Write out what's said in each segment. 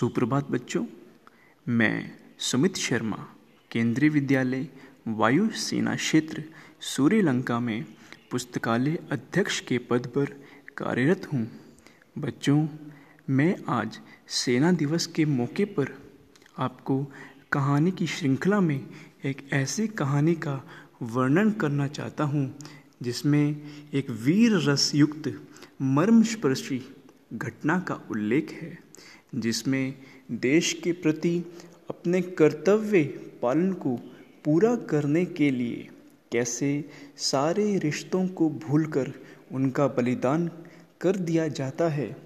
सुप्रभात बच्चों, मैं सुमित शर्मा, केंद्रीय विद्यालय, वायु सेना क्षेत्र, सूर्यलंका में पुस्तकालय अध्यक्ष के पद पर कार्यरत हूँ। बच्चों, मैं आज सेना दिवस के मौके पर आपको कहानी की श्रृंखला में एक ऐसी कहानी का वर्णन करना चाहता हूँ, जिसमें एक वीर रस युक्त मर्मस्पर्शी घटना का उल्लेख है। जिसमें देश के प्रति अपने कर्तव्य पालन को पूरा करने के लिए कैसे सारे रिश्तों को भूलकर उनका बलिदान कर दिया जाता है,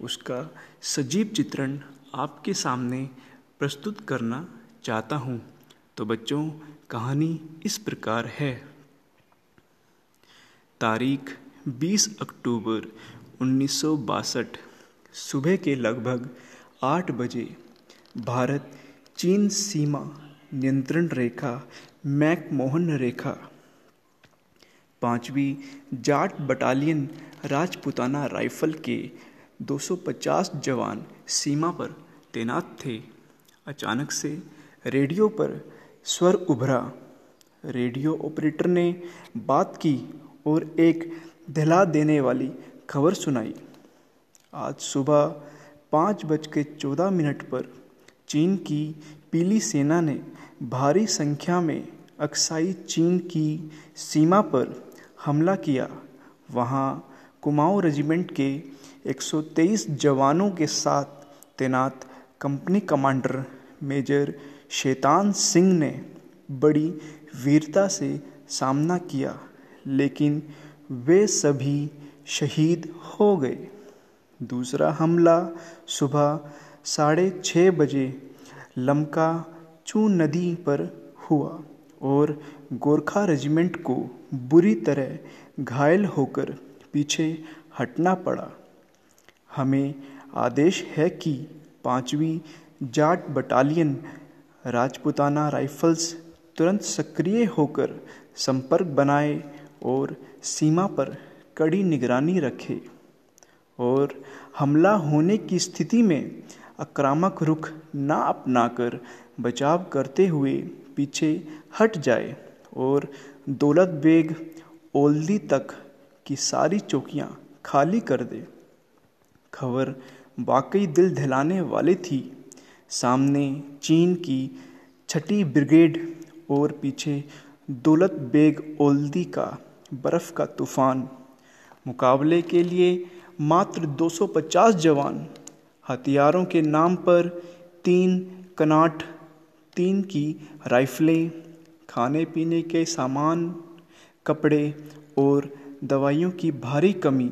उसका सजीव चित्रण आपके सामने प्रस्तुत करना चाहता हूँ। तो बच्चों, कहानी इस प्रकार है। तारीख 20 अक्टूबर उन्नीस सौ बासठ, सुबह के लगभग आठ बजे भारत चीन सीमा नियंत्रण रेखा, मैकमोहन रेखा। पांचवी जाट बटालियन राजपुताना राइफल के 250 जवान सीमा पर तैनात थे। अचानक से रेडियो पर स्वर उभरा। रेडियो ऑपरेटर ने बात की और एक दहला देने वाली खबर सुनाई। आज सुबह पाँच बज के चौदह मिनट पर चीन की पीली सेना ने भारी संख्या में अक्साई चीन की सीमा पर हमला किया। वहाँ कुमाऊँ रेजिमेंट के 123 जवानों के साथ तैनात company commander major Shaitan Singh ने बड़ी वीरता से सामना किया, लेकिन वे सभी शहीद हो गए। दूसरा हमला, सुबह साढ़े छः बजे लमका चू नदी पर हुआ और गोरखा रेजिमेंट को बुरी तरह घायल होकर पीछे हटना पड़ा। हमें आदेश है कि पांचवी जाट बटालियन राजपुताना राइफल्स तुरंत सक्रिय होकर संपर्क बनाए और सीमा पर कड़ी निगरानी रखे। और हमला होने की स्थिति में आक्रामक रुख ना अपनाकर बचाव करते हुए पीछे हट जाए और दौलत बेग ओल्दी तक की सारी चौकियाँ खाली कर दे। खबर वाकई दिल दहलाने वाली थी। सामने चीन की छठी ब्रिगेड और पीछे दौलत बेग ओल्दी का बर्फ़ का तूफ़ान। मुकाबले के लिए मात्र 250 जवान हथियारों के नाम पर तीन कनाट, तीन की राइफलें, खाने पीने के सामान, कपड़े और दवाइयों की भारी कमी।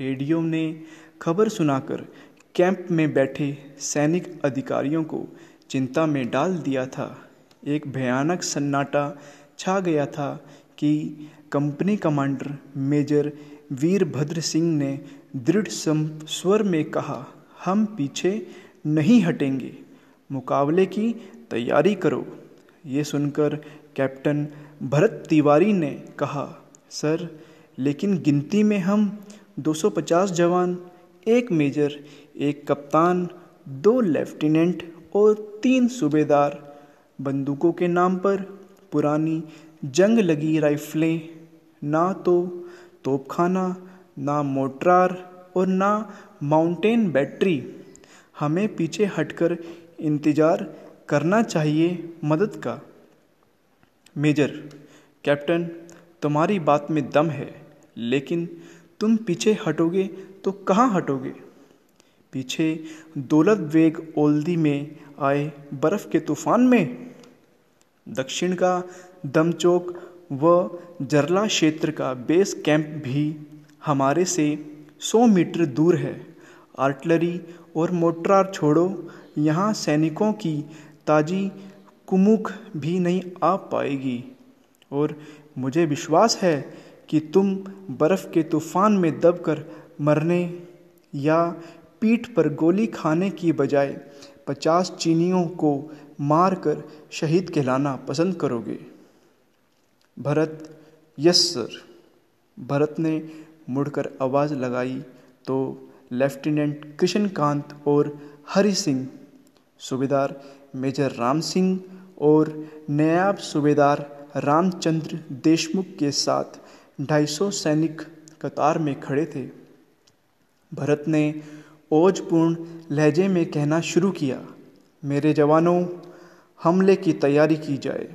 रेडियो ने खबर सुनाकर कैंप में बैठे सैनिक अधिकारियों को चिंता में डाल दिया था। एक भयानक सन्नाटा छा गया था कि company commander major Virbhadra Singh ने दृढ़ स्वर में कहा, हम पीछे नहीं हटेंगे। मुकाबले की तैयारी करो। ये सुनकर कैप्टन भरत तिवारी ने कहा, सर, लेकिन गिनती में हम 250 जवान, एक मेजर, एक कप्तान, दो लेफ्टिनेंट और तीन सूबेदार, बंदूकों के नाम पर पुरानी जंग लगी राइफलें। ना तो तोपखाना, ना मोटरार और ना माउंटेन बैटरी। हमें पीछे हटकर इंतज़ार करना चाहिए मदद का। मेजर, कैप्टन, तुम्हारी बात में दम है, लेकिन तुम पीछे हटोगे तो कहाँ हटोगे? पीछे दौलत वेग ओल्दी में आए बर्फ़ के तूफ़ान में? दक्षिण का दमचौक व जरला क्षेत्र का बेस कैंप भी हमारे से 100 मीटर दूर है। आर्टलरी और मोटरार छोड़ो, यहाँ सैनिकों की ताजी कुमुख भी नहीं आ पाएगी। और मुझे विश्वास है कि तुम बर्फ़ के तूफ़ान में दबकर मरने या पीठ पर गोली खाने की बजाय पचास चीनियों को मारकर शहीद कहलाना पसंद करोगे। Bharat, yes sir. भरत ने मुड़कर आवाज़ लगाई तो लेफ्टिनेंट कृष्णकांत और हरि सिंह, सूबेदार मेजर राम सिंह और नायब सूबेदार रामचंद्र देशमुख के साथ 250 सैनिक कतार में खड़े थे। भरत ने ओजपूर्ण लहजे में कहना शुरू किया, मेरे जवानों, हमले की तैयारी की जाए।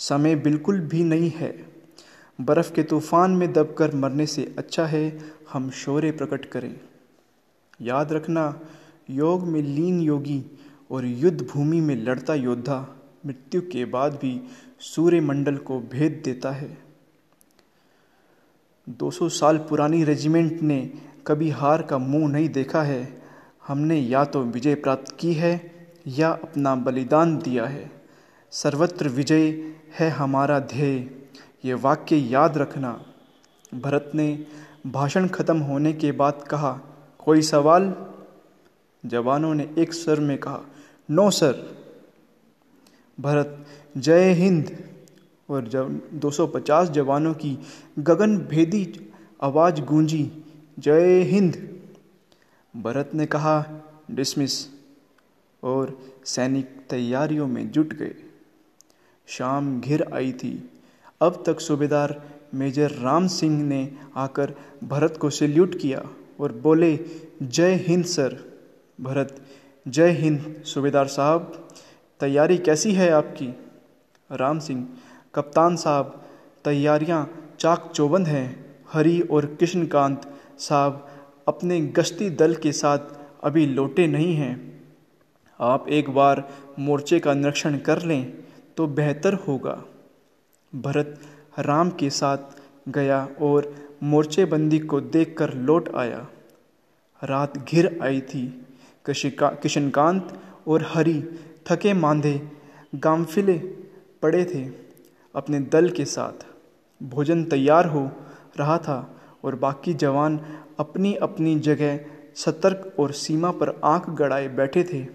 समय बिल्कुल भी नहीं है। बर्फ़ के तूफ़ान में दबकर मरने से अच्छा है, हम शौर्य प्रकट करें। याद रखना, योग में लीन योगी और युद्ध भूमि में लड़ता योद्धा मृत्यु के बाद भी सूर्यमंडल को भेद देता है। 200 साल पुरानी रेजिमेंट ने कभी हार का मुँह नहीं देखा है। हमने या तो विजय प्राप्त की है या अपना बलिदान दिया है। सर्वत्र विजय है हमारा ध्येय। ये वाक्य याद रखना। भरत ने भाषण खत्म होने के बाद कहा, कोई सवाल? जवानों ने एक स्वर में कहा, नो, सर। भरत, जय हिंद। और जब 250 जवानों की गगन भेदी आवाज़ गूंजी, जय हिंद। भरत ने कहा, डिसमिस। और सैनिक तैयारियों में जुट गए। शाम घिर आई थी। अब तक सूबेदार मेजर राम सिंह ने आकर भरत को सल्यूट किया और बोले, जय हिंद सर। भरत, जय हिंद सूबेदार साहब, तैयारी कैसी है आपकी? राम सिंह, कप्तान साहब, तैयारियाँ चाक चौबंद हैं। हरी और कृष्णकांत साहब अपने गश्ती दल के साथ अभी लौटे नहीं हैं। आप एक बार मोर्चे का निरीक्षण कर लें। तो बेहतर होगा। भरत राम के साथ गया और मोर्चेबंदी को देखकर लौट आया। रात घिर आई थी। किशनकांत और हरि थके मांधे गामफिले पड़े थे अपने दल के साथ। भोजन तैयार हो रहा था और बाकी जवान अपनी अपनी जगह सतर्क और सीमा पर आँख गड़ाए बैठे थे।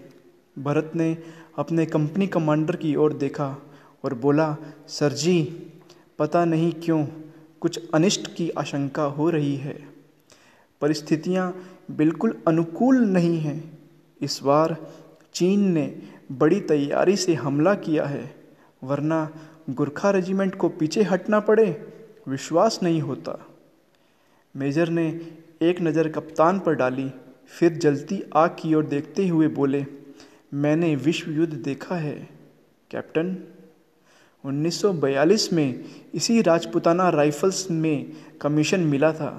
भरत ने अपने कंपनी कमांडर की ओर देखा और बोला, सर जी, पता नहीं क्यों कुछ अनिष्ट की आशंका हो रही है। परिस्थितियाँ बिल्कुल अनुकूल नहीं हैं। इस बार चीन ने बड़ी तैयारी से हमला किया है, वरना गुरखा रेजिमेंट को पीछे हटना पड़े, विश्वास नहीं होता। मेजर ने एक नज़र कप्तान पर डाली, फिर जलती आग की ओर देखते हुए बोले मैंने विश्व युद्ध देखा है, कैप्टन। 1942 में इसी राजपुताना राइफल्स में कमीशन मिला था।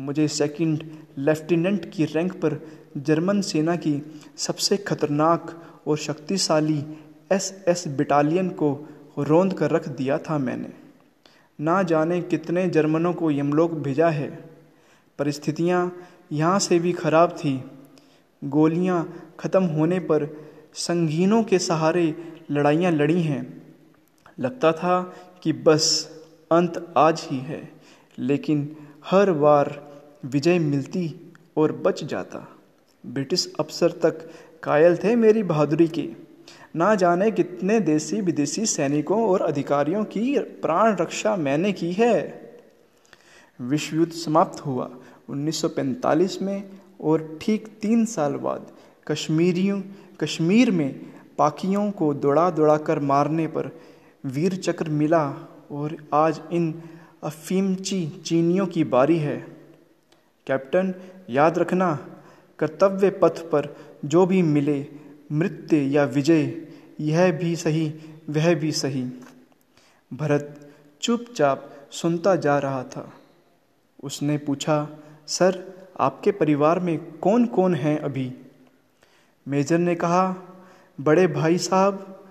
मुझे सेकंड लेफ्टिनेंट की रैंक पर जर्मन सेना की सबसे खतरनाक और शक्तिशाली एस एस बटालियन को रोंद कर रख दिया था मैंने। ना जाने कितने जर्मनों को यमलोक भेजा है। परिस्थितियाँ यहाँ से भी खराब थी। गोलियाँ ख़त्म होने पर संगीनों के सहारे लड़ाइयाँ लड़ी हैं। लगता था कि बस अंत आज ही है, लेकिन हर बार विजय मिलती और बच जाता। ब्रिटिश अफसर तक कायल थे मेरी बहादुरी के। ना जाने कितने देसी विदेशी सैनिकों और अधिकारियों की प्राण रक्षा मैंने की है। विश्व युद्ध समाप्त हुआ 1945 में और ठीक तीन साल बाद कश्मीरियों कश्मीर में पाकियों को दौड़ा दौड़ा कर मारने पर वीर चक्र मिला और आज इन अफीमची चीनियों की बारी है। कैप्टन, याद रखना, कर्तव्य पथ पर जो भी मिले, मृत्यु या विजय, यह भी सही, वह भी सही। भरत चुपचाप सुनता जा रहा था। उसने पूछा, सर, आपके परिवार में कौन कौन हैं अभी? मेजर ने कहा, बड़े भाई साहब,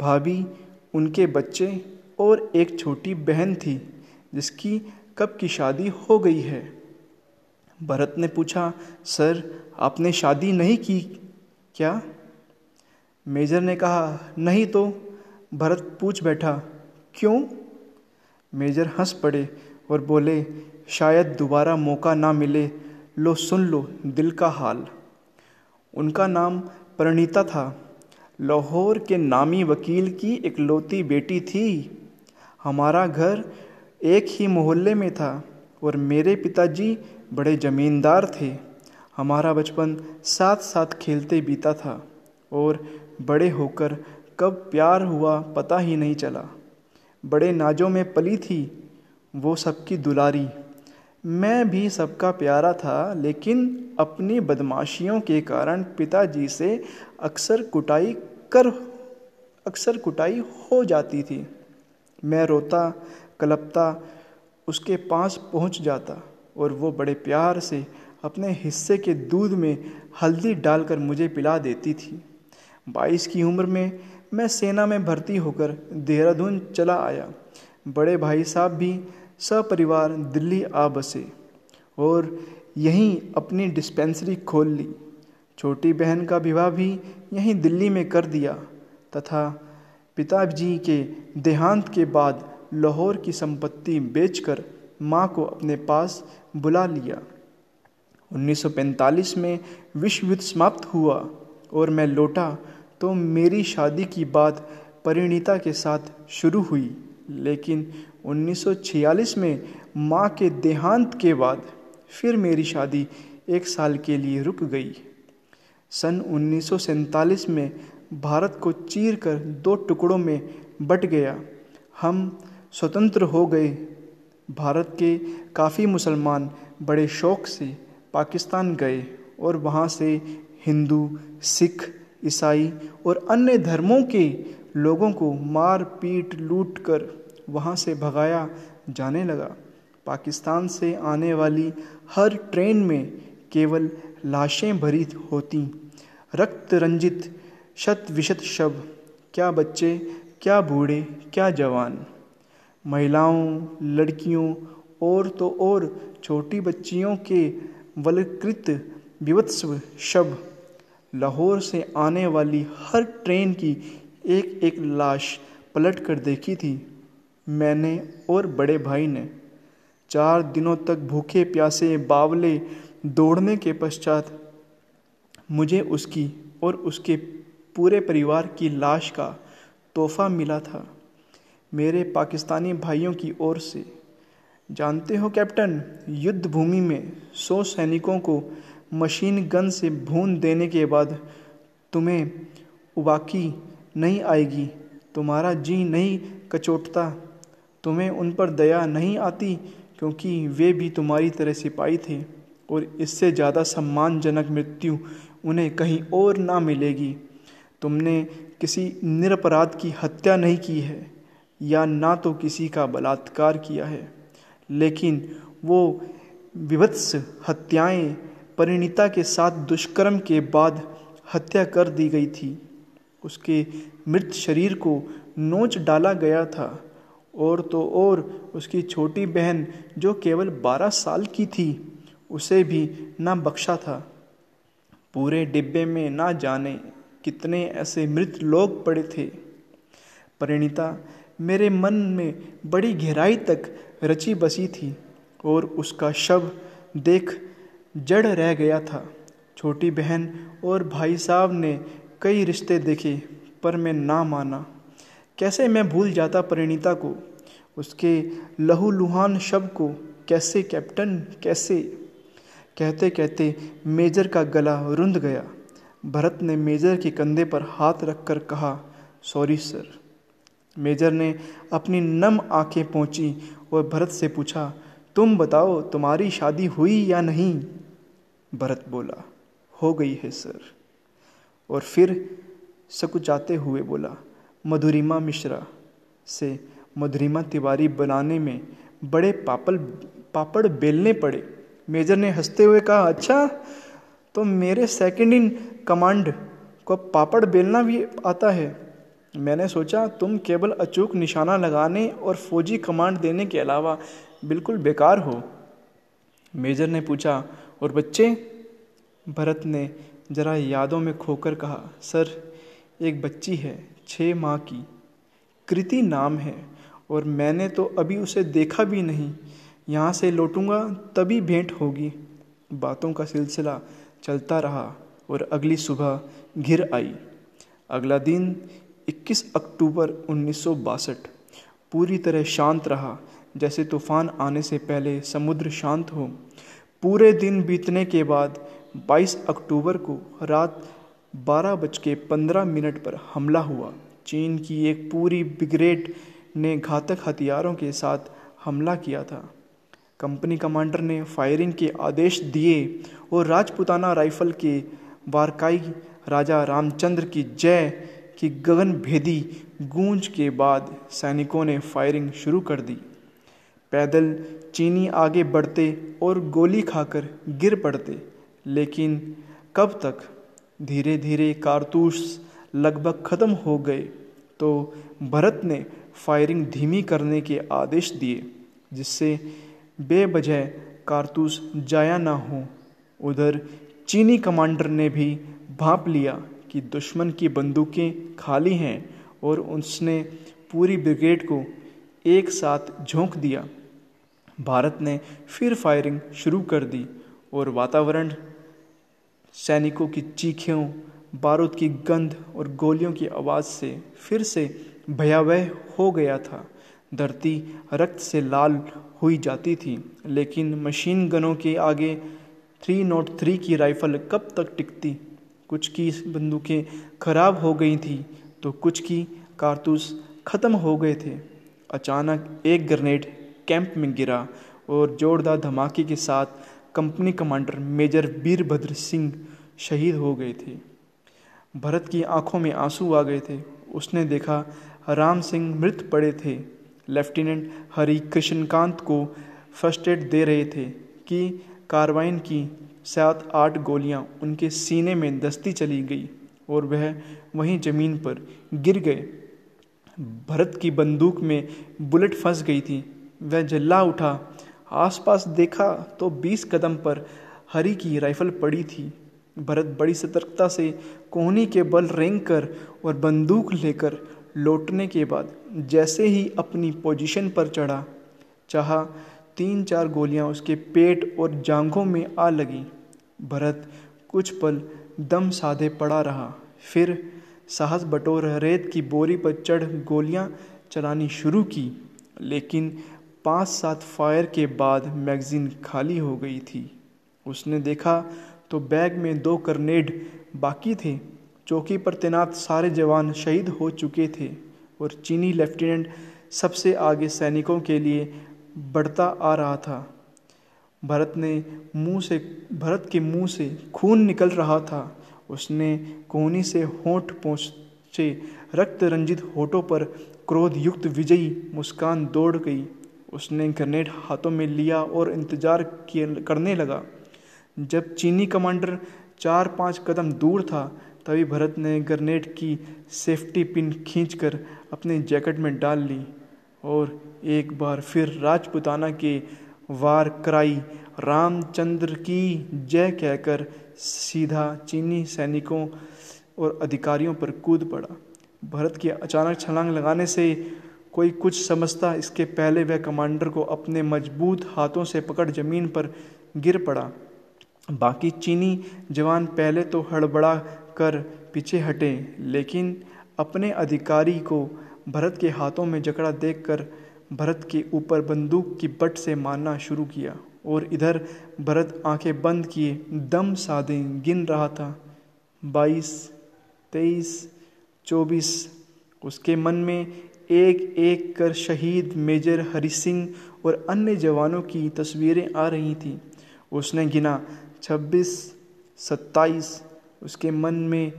भाभी, उनके बच्चे और एक छोटी बहन थी, जिसकी कब की शादी हो गई है? भरत ने पूछा, सर, आपने शादी नहीं की क्या? मेजर ने कहा, नहीं तो। भरत पूछ बैठा, क्यों? मेजर हंस पड़े और बोले, शायद दोबारा मौका ना मिले, लो सुन लो दिल का हाल। उनका नाम परिणीता था। लाहौर के नामी वकील की इकलौती बेटी थी। हमारा घर एक ही मोहल्ले में था और मेरे पिताजी बड़े ज़मींदार थे। हमारा बचपन साथ साथ खेलते बीता था और बड़े होकर कब प्यार हुआ पता ही नहीं चला। बड़े नाजों में पली थी वो सबकी दुलारी। मैं भी सबका प्यारा था, लेकिन अपनी बदमाशियों के कारण पिताजी से अक्सर कुटाई कर, अक्सर कुटाई हो जाती थी। मैं रोता, कलपता, उसके पास पहुँच जाता और वो बड़े प्यार से अपने हिस्से के दूध में हल्दी डालकर मुझे पिला देती थी। बाईस की उम्र में मैं सेना में भर्ती होकर देहरादून चला आया। बड़े भाई साहब भी सपरिवार दिल्ली आ बसे और यहीं अपनी डिस्पेंसरी खोल ली। छोटी बहन का विवाह भी यहीं दिल्ली में कर दिया, तथा पिताजी के देहांत के बाद लाहौर की संपत्ति बेचकर माँ को अपने पास बुला लिया। 1945 में विश्व युद्ध समाप्त हुआ और मैं लौटा तो मेरी शादी की बात परिणीता के साथ शुरू हुई, लेकिन 1946 में माँ के देहांत के बाद फिर मेरी शादी एक साल के लिए रुक गई। सन उन्नीस सौ सैंतालीस में भारत को चीर कर दो टुकड़ों में बट गया। हम स्वतंत्र हो गए। भारत के काफ़ी मुसलमान बड़े शौक़ से पाकिस्तान गए और वहाँ से हिंदू, सिख, ईसाई और अन्य धर्मों के लोगों को मार पीट लूट कर वहाँ से भगाया जाने लगा। पाकिस्तान से आने वाली हर ट्रेन में केवल लाशें भरी होती। रक्त रंजित, शत विशत शब क्या बच्चे, क्या बूढ़े, क्या जवान। महिलाओं, लड़कियों और तो और छोटी बच्चियों के वलकृत विवत्स्व शब लाहौर से आने वाली हर ट्रेन की एक एक लाश पलट कर देखी थी। मैंने और बड़े भाई ने चार दिनों तक भूखे प्यासे बावले दौड़ने के पश्चात मुझे उसकी और उसके पूरे परिवार की लाश का तोहफा मिला था। मेरे पाकिस्तानी भाइयों की ओर से। जानते हो कैप्टन युद्ध भूमि में सौ सैनिकों को मशीन गन से भून देने के बाद तुम्हें उबाकी नहीं आएगी, तुम्हारा जी नहीं कचोटता, तुम्हें उन पर दया नहीं आती क्योंकि वे भी तुम्हारी तरह सिपाही थे और इससे ज़्यादा सम्मानजनक मृत्यु उन्हें कहीं और ना मिलेगी। तुमने किसी निरपराध की हत्या नहीं की है, या ना तो किसी का बलात्कार किया है, लेकिन वो विभत्स हत्याएँ परिणीता के साथ दुष्कर्म के बाद हत्या कर दी गई थी। उसके मृत शरीर को नोच डाला गया था। और तो और उसकी छोटी बहन जो केवल बारह साल की थी, उसे भी ना बख्शा था। पूरे डिब्बे में ना जाने कितने ऐसे मृत लोग पड़े थे। परिणीता, मेरे मन में बड़ी गहराई तक रची बसी थी और उसका शव देख जड़ रह गया था। छोटी बहन और भाई साहब ने कई रिश्ते देखे, पर मैं ना माना। कैसे मैं भूल जाता परिणीता को? उसके लहू लुहान शव को कैसे कैप्टन, कैसे? कहते कहते मेजर का गला रुंध गया। भरत ने मेजर के कंधे पर हाथ रखकर कहा, सॉरी सर। मेजर ने अपनी नम आँखें पहुँची और भरत से पूछा, तुम बताओ तुम्हारी शादी हुई या नहीं? भरत बोला, हो गई है सर। और फिर सकुचाते हुए बोला मधुरिमा मिश्रा से मधुरिमा तिवारी बनाने में बड़े पापल, पापड़ बेलने पड़े। मेजर ने हँसते हुए कहा अच्छा तो मेरे सेकंड इन कमांड को पापड़ बेलना भी आता है। मैंने सोचा, तुम केवल अचूक निशाना लगाने और फौजी कमांड देने के अलावा बिल्कुल बेकार हो। मेजर ने पूछा, और बच्चे? भरत ने जरा यादों में खोकर कहा, सर एक बच्ची है छः माह की। कृति नाम है और मैंने तो अभी उसे देखा भी नहीं। यहाँ से लौटूँगा, तभी भेंट होगी। बातों का सिलसिला चलता रहा और अगली सुबह घिर आई। अगला दिन 21 अक्टूबर उन्नीस सौ बासठ। पूरी तरह शांत रहा, जैसे तूफ़ान आने से पहले समुद्र शांत हो। पूरे दिन बीतने के बाद 22 अक्टूबर को रात बारह बज के पंद्रह मिनट पर हमला हुआ। चीन की एक पूरी ब्रिगेड ने घातक हथियारों के साथ हमला किया था। कंपनी कमांडर ने फायरिंग के आदेश दिए और राजपुताना राइफल के वारकाई राजा रामचंद्र की जय की गगन भेदी गूंज के बाद सैनिकों ने फायरिंग शुरू कर दी। पैदल चीनी आगे बढ़ते और गोली खाकर गिर पड़ते, लेकिन कब तक धीरे धीरे कारतूस लगभग खत्म हो गए तो भरत ने फायरिंग धीमी करने के आदेश दिए, जिससे बेबजह कारतूस जाया ना हो। उधर चीनी कमांडर ने भी भाप लिया कि दुश्मन की बंदूकें खाली हैं और उसने पूरी ब्रिगेड को एक साथ झोंक दिया। भारत ने फिर फायरिंग शुरू कर दी और वातावरण सैनिकों की चीखों, बारूद की गंध और गोलियों की आवाज़ से फिर से भयावह हो गया था। धरती रक्त से लाल हुई जाती थी, लेकिन मशीन गनों के आगे थ्री नोट थ्री की राइफल कब तक टिकती? कुछ की बंदूकें खराब हो गई थी तो कुछ की कारतूस ख़त्म हो गए थे। अचानक एक ग्रेनेड कैंप में गिरा और जोरदार धमाके के साथ company commander major Virbhadra Singh शहीद हो गए थे। भरत की आँखों में आँसू आ गए थे। उसने देखा राम सिंह मृत पड़े थे। लेफ्टिनेंट हरि कृष्णकांत को फ़र्स्ट एड दे रहे थे कि कार्बाइन की सात आठ गोलियाँ उनके सीने में दस्ती चली गई और वह वहीं ज़मीन पर गिर गए। भरत की बंदूक में बुलेट फंस गई थी। वह जल्ला उठा आसपास देखा तो बीस कदम पर हरी की राइफल पड़ी थी। भरत बड़ी सतर्कता से कोहनी के बल रेंग कर और बंदूक लेकर लौटने के बाद जैसे ही अपनी पोजीशन पर चढ़ा, चाहा तीन चार गोलियाँ उसके पेट और जांघों में आ लगी। भरत कुछ पल दम साधे पड़ा रहा। फिर साहस बटोर रेत की बोरी पर चढ़ गोलियाँ चलानी शुरू की, लेकिन पाँच सात फायर के बाद मैगजीन खाली हो गई थी। उसने देखा तो बैग में दो करनेड बाकी थे। चौकी पर तैनात सारे जवान शहीद हो चुके थे और चीनी लेफ्टिनेंट सबसे आगे सैनिकों के लिए बढ़ता आ रहा था। भरत ने मुँह से, भरत के मुँह से खून निकल रहा था। उसने कोहनी से होठ पहुँचे रक्त रंजित होठों पर क्रोध युक्त विजयी मुस्कान दौड़ गई। उसने ग्रेनेड हाथों में लिया और इंतज़ार करने लगा। जब चीनी कमांडर चार पाँच कदम दूर था, तभी भरत ने ग्रेनेड की सेफ्टी पिन खींचकर अपने जैकेट में डाल ली और एक बार फिर राजपुताना के वार कराई। रामचंद्र की जय कहकर सीधा चीनी सैनिकों और अधिकारियों पर कूद पड़ा। भरत की अचानक छलांग लगाने से कोई कुछ समझता इसके पहले वह कमांडर को अपने मज़बूत हाथों से पकड़ ज़मीन पर गिर पड़ा। बाकी चीनी जवान पहले तो हड़बड़ा कर पीछे हटे, लेकिन अपने अधिकारी को भरत के हाथों में जकड़ा देखकर भरत के ऊपर बंदूक की बट से मारना शुरू किया और इधर भरत आँखें बंद किए, दम साधे गिन रहा था। बाईस, तेईस, चौबीस, उसके मन में एक एक कर शहीद मेजर हरि सिंह और अन्य जवानों की तस्वीरें आ रही थीं। उसने गिना छब्बीस, सत्ताईस, उसके मन में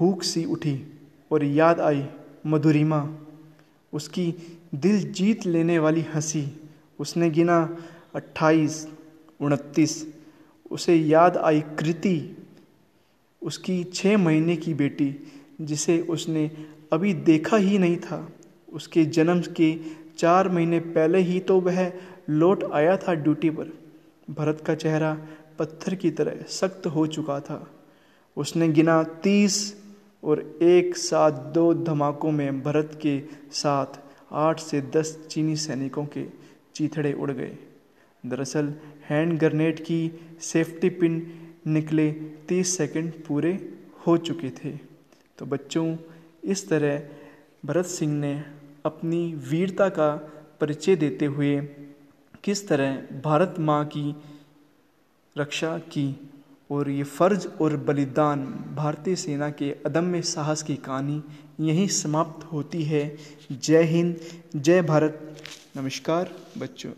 हुक सी उठी और याद आई, मधुरिमा। उसकी दिल जीत लेने वाली हँसी। उसने गिना अट्ठाईस, उनतीस, उसे याद आई कृति। उसकी छः महीने की बेटी, जिसे उसने अभी देखा ही नहीं था। उसके जन्म के चार महीने पहले ही तो वह लौट आया था ड्यूटी पर। भरत का चेहरा पत्थर की तरह सख्त हो चुका था। उसने गिना तीस और एक साथ दो धमाकों में भरत के साथ आठ से दस चीनी सैनिकों के चीथड़े उड़ गए। दरअसल हैंड ग्रेनेड की सेफ्टी पिन निकले तीस सेकंड पूरे हो चुके थे। तो बच्चों, इस तरह भरत सिंह ने अपनी वीरता का परिचय देते हुए किस तरह भारत माँ की रक्षा की और ये फ़र्ज़ और बलिदान भारतीय सेना के अदम्य साहस की कहानी यहीं समाप्त होती है। जय हिंद, जय भारत। नमस्कार बच्चों।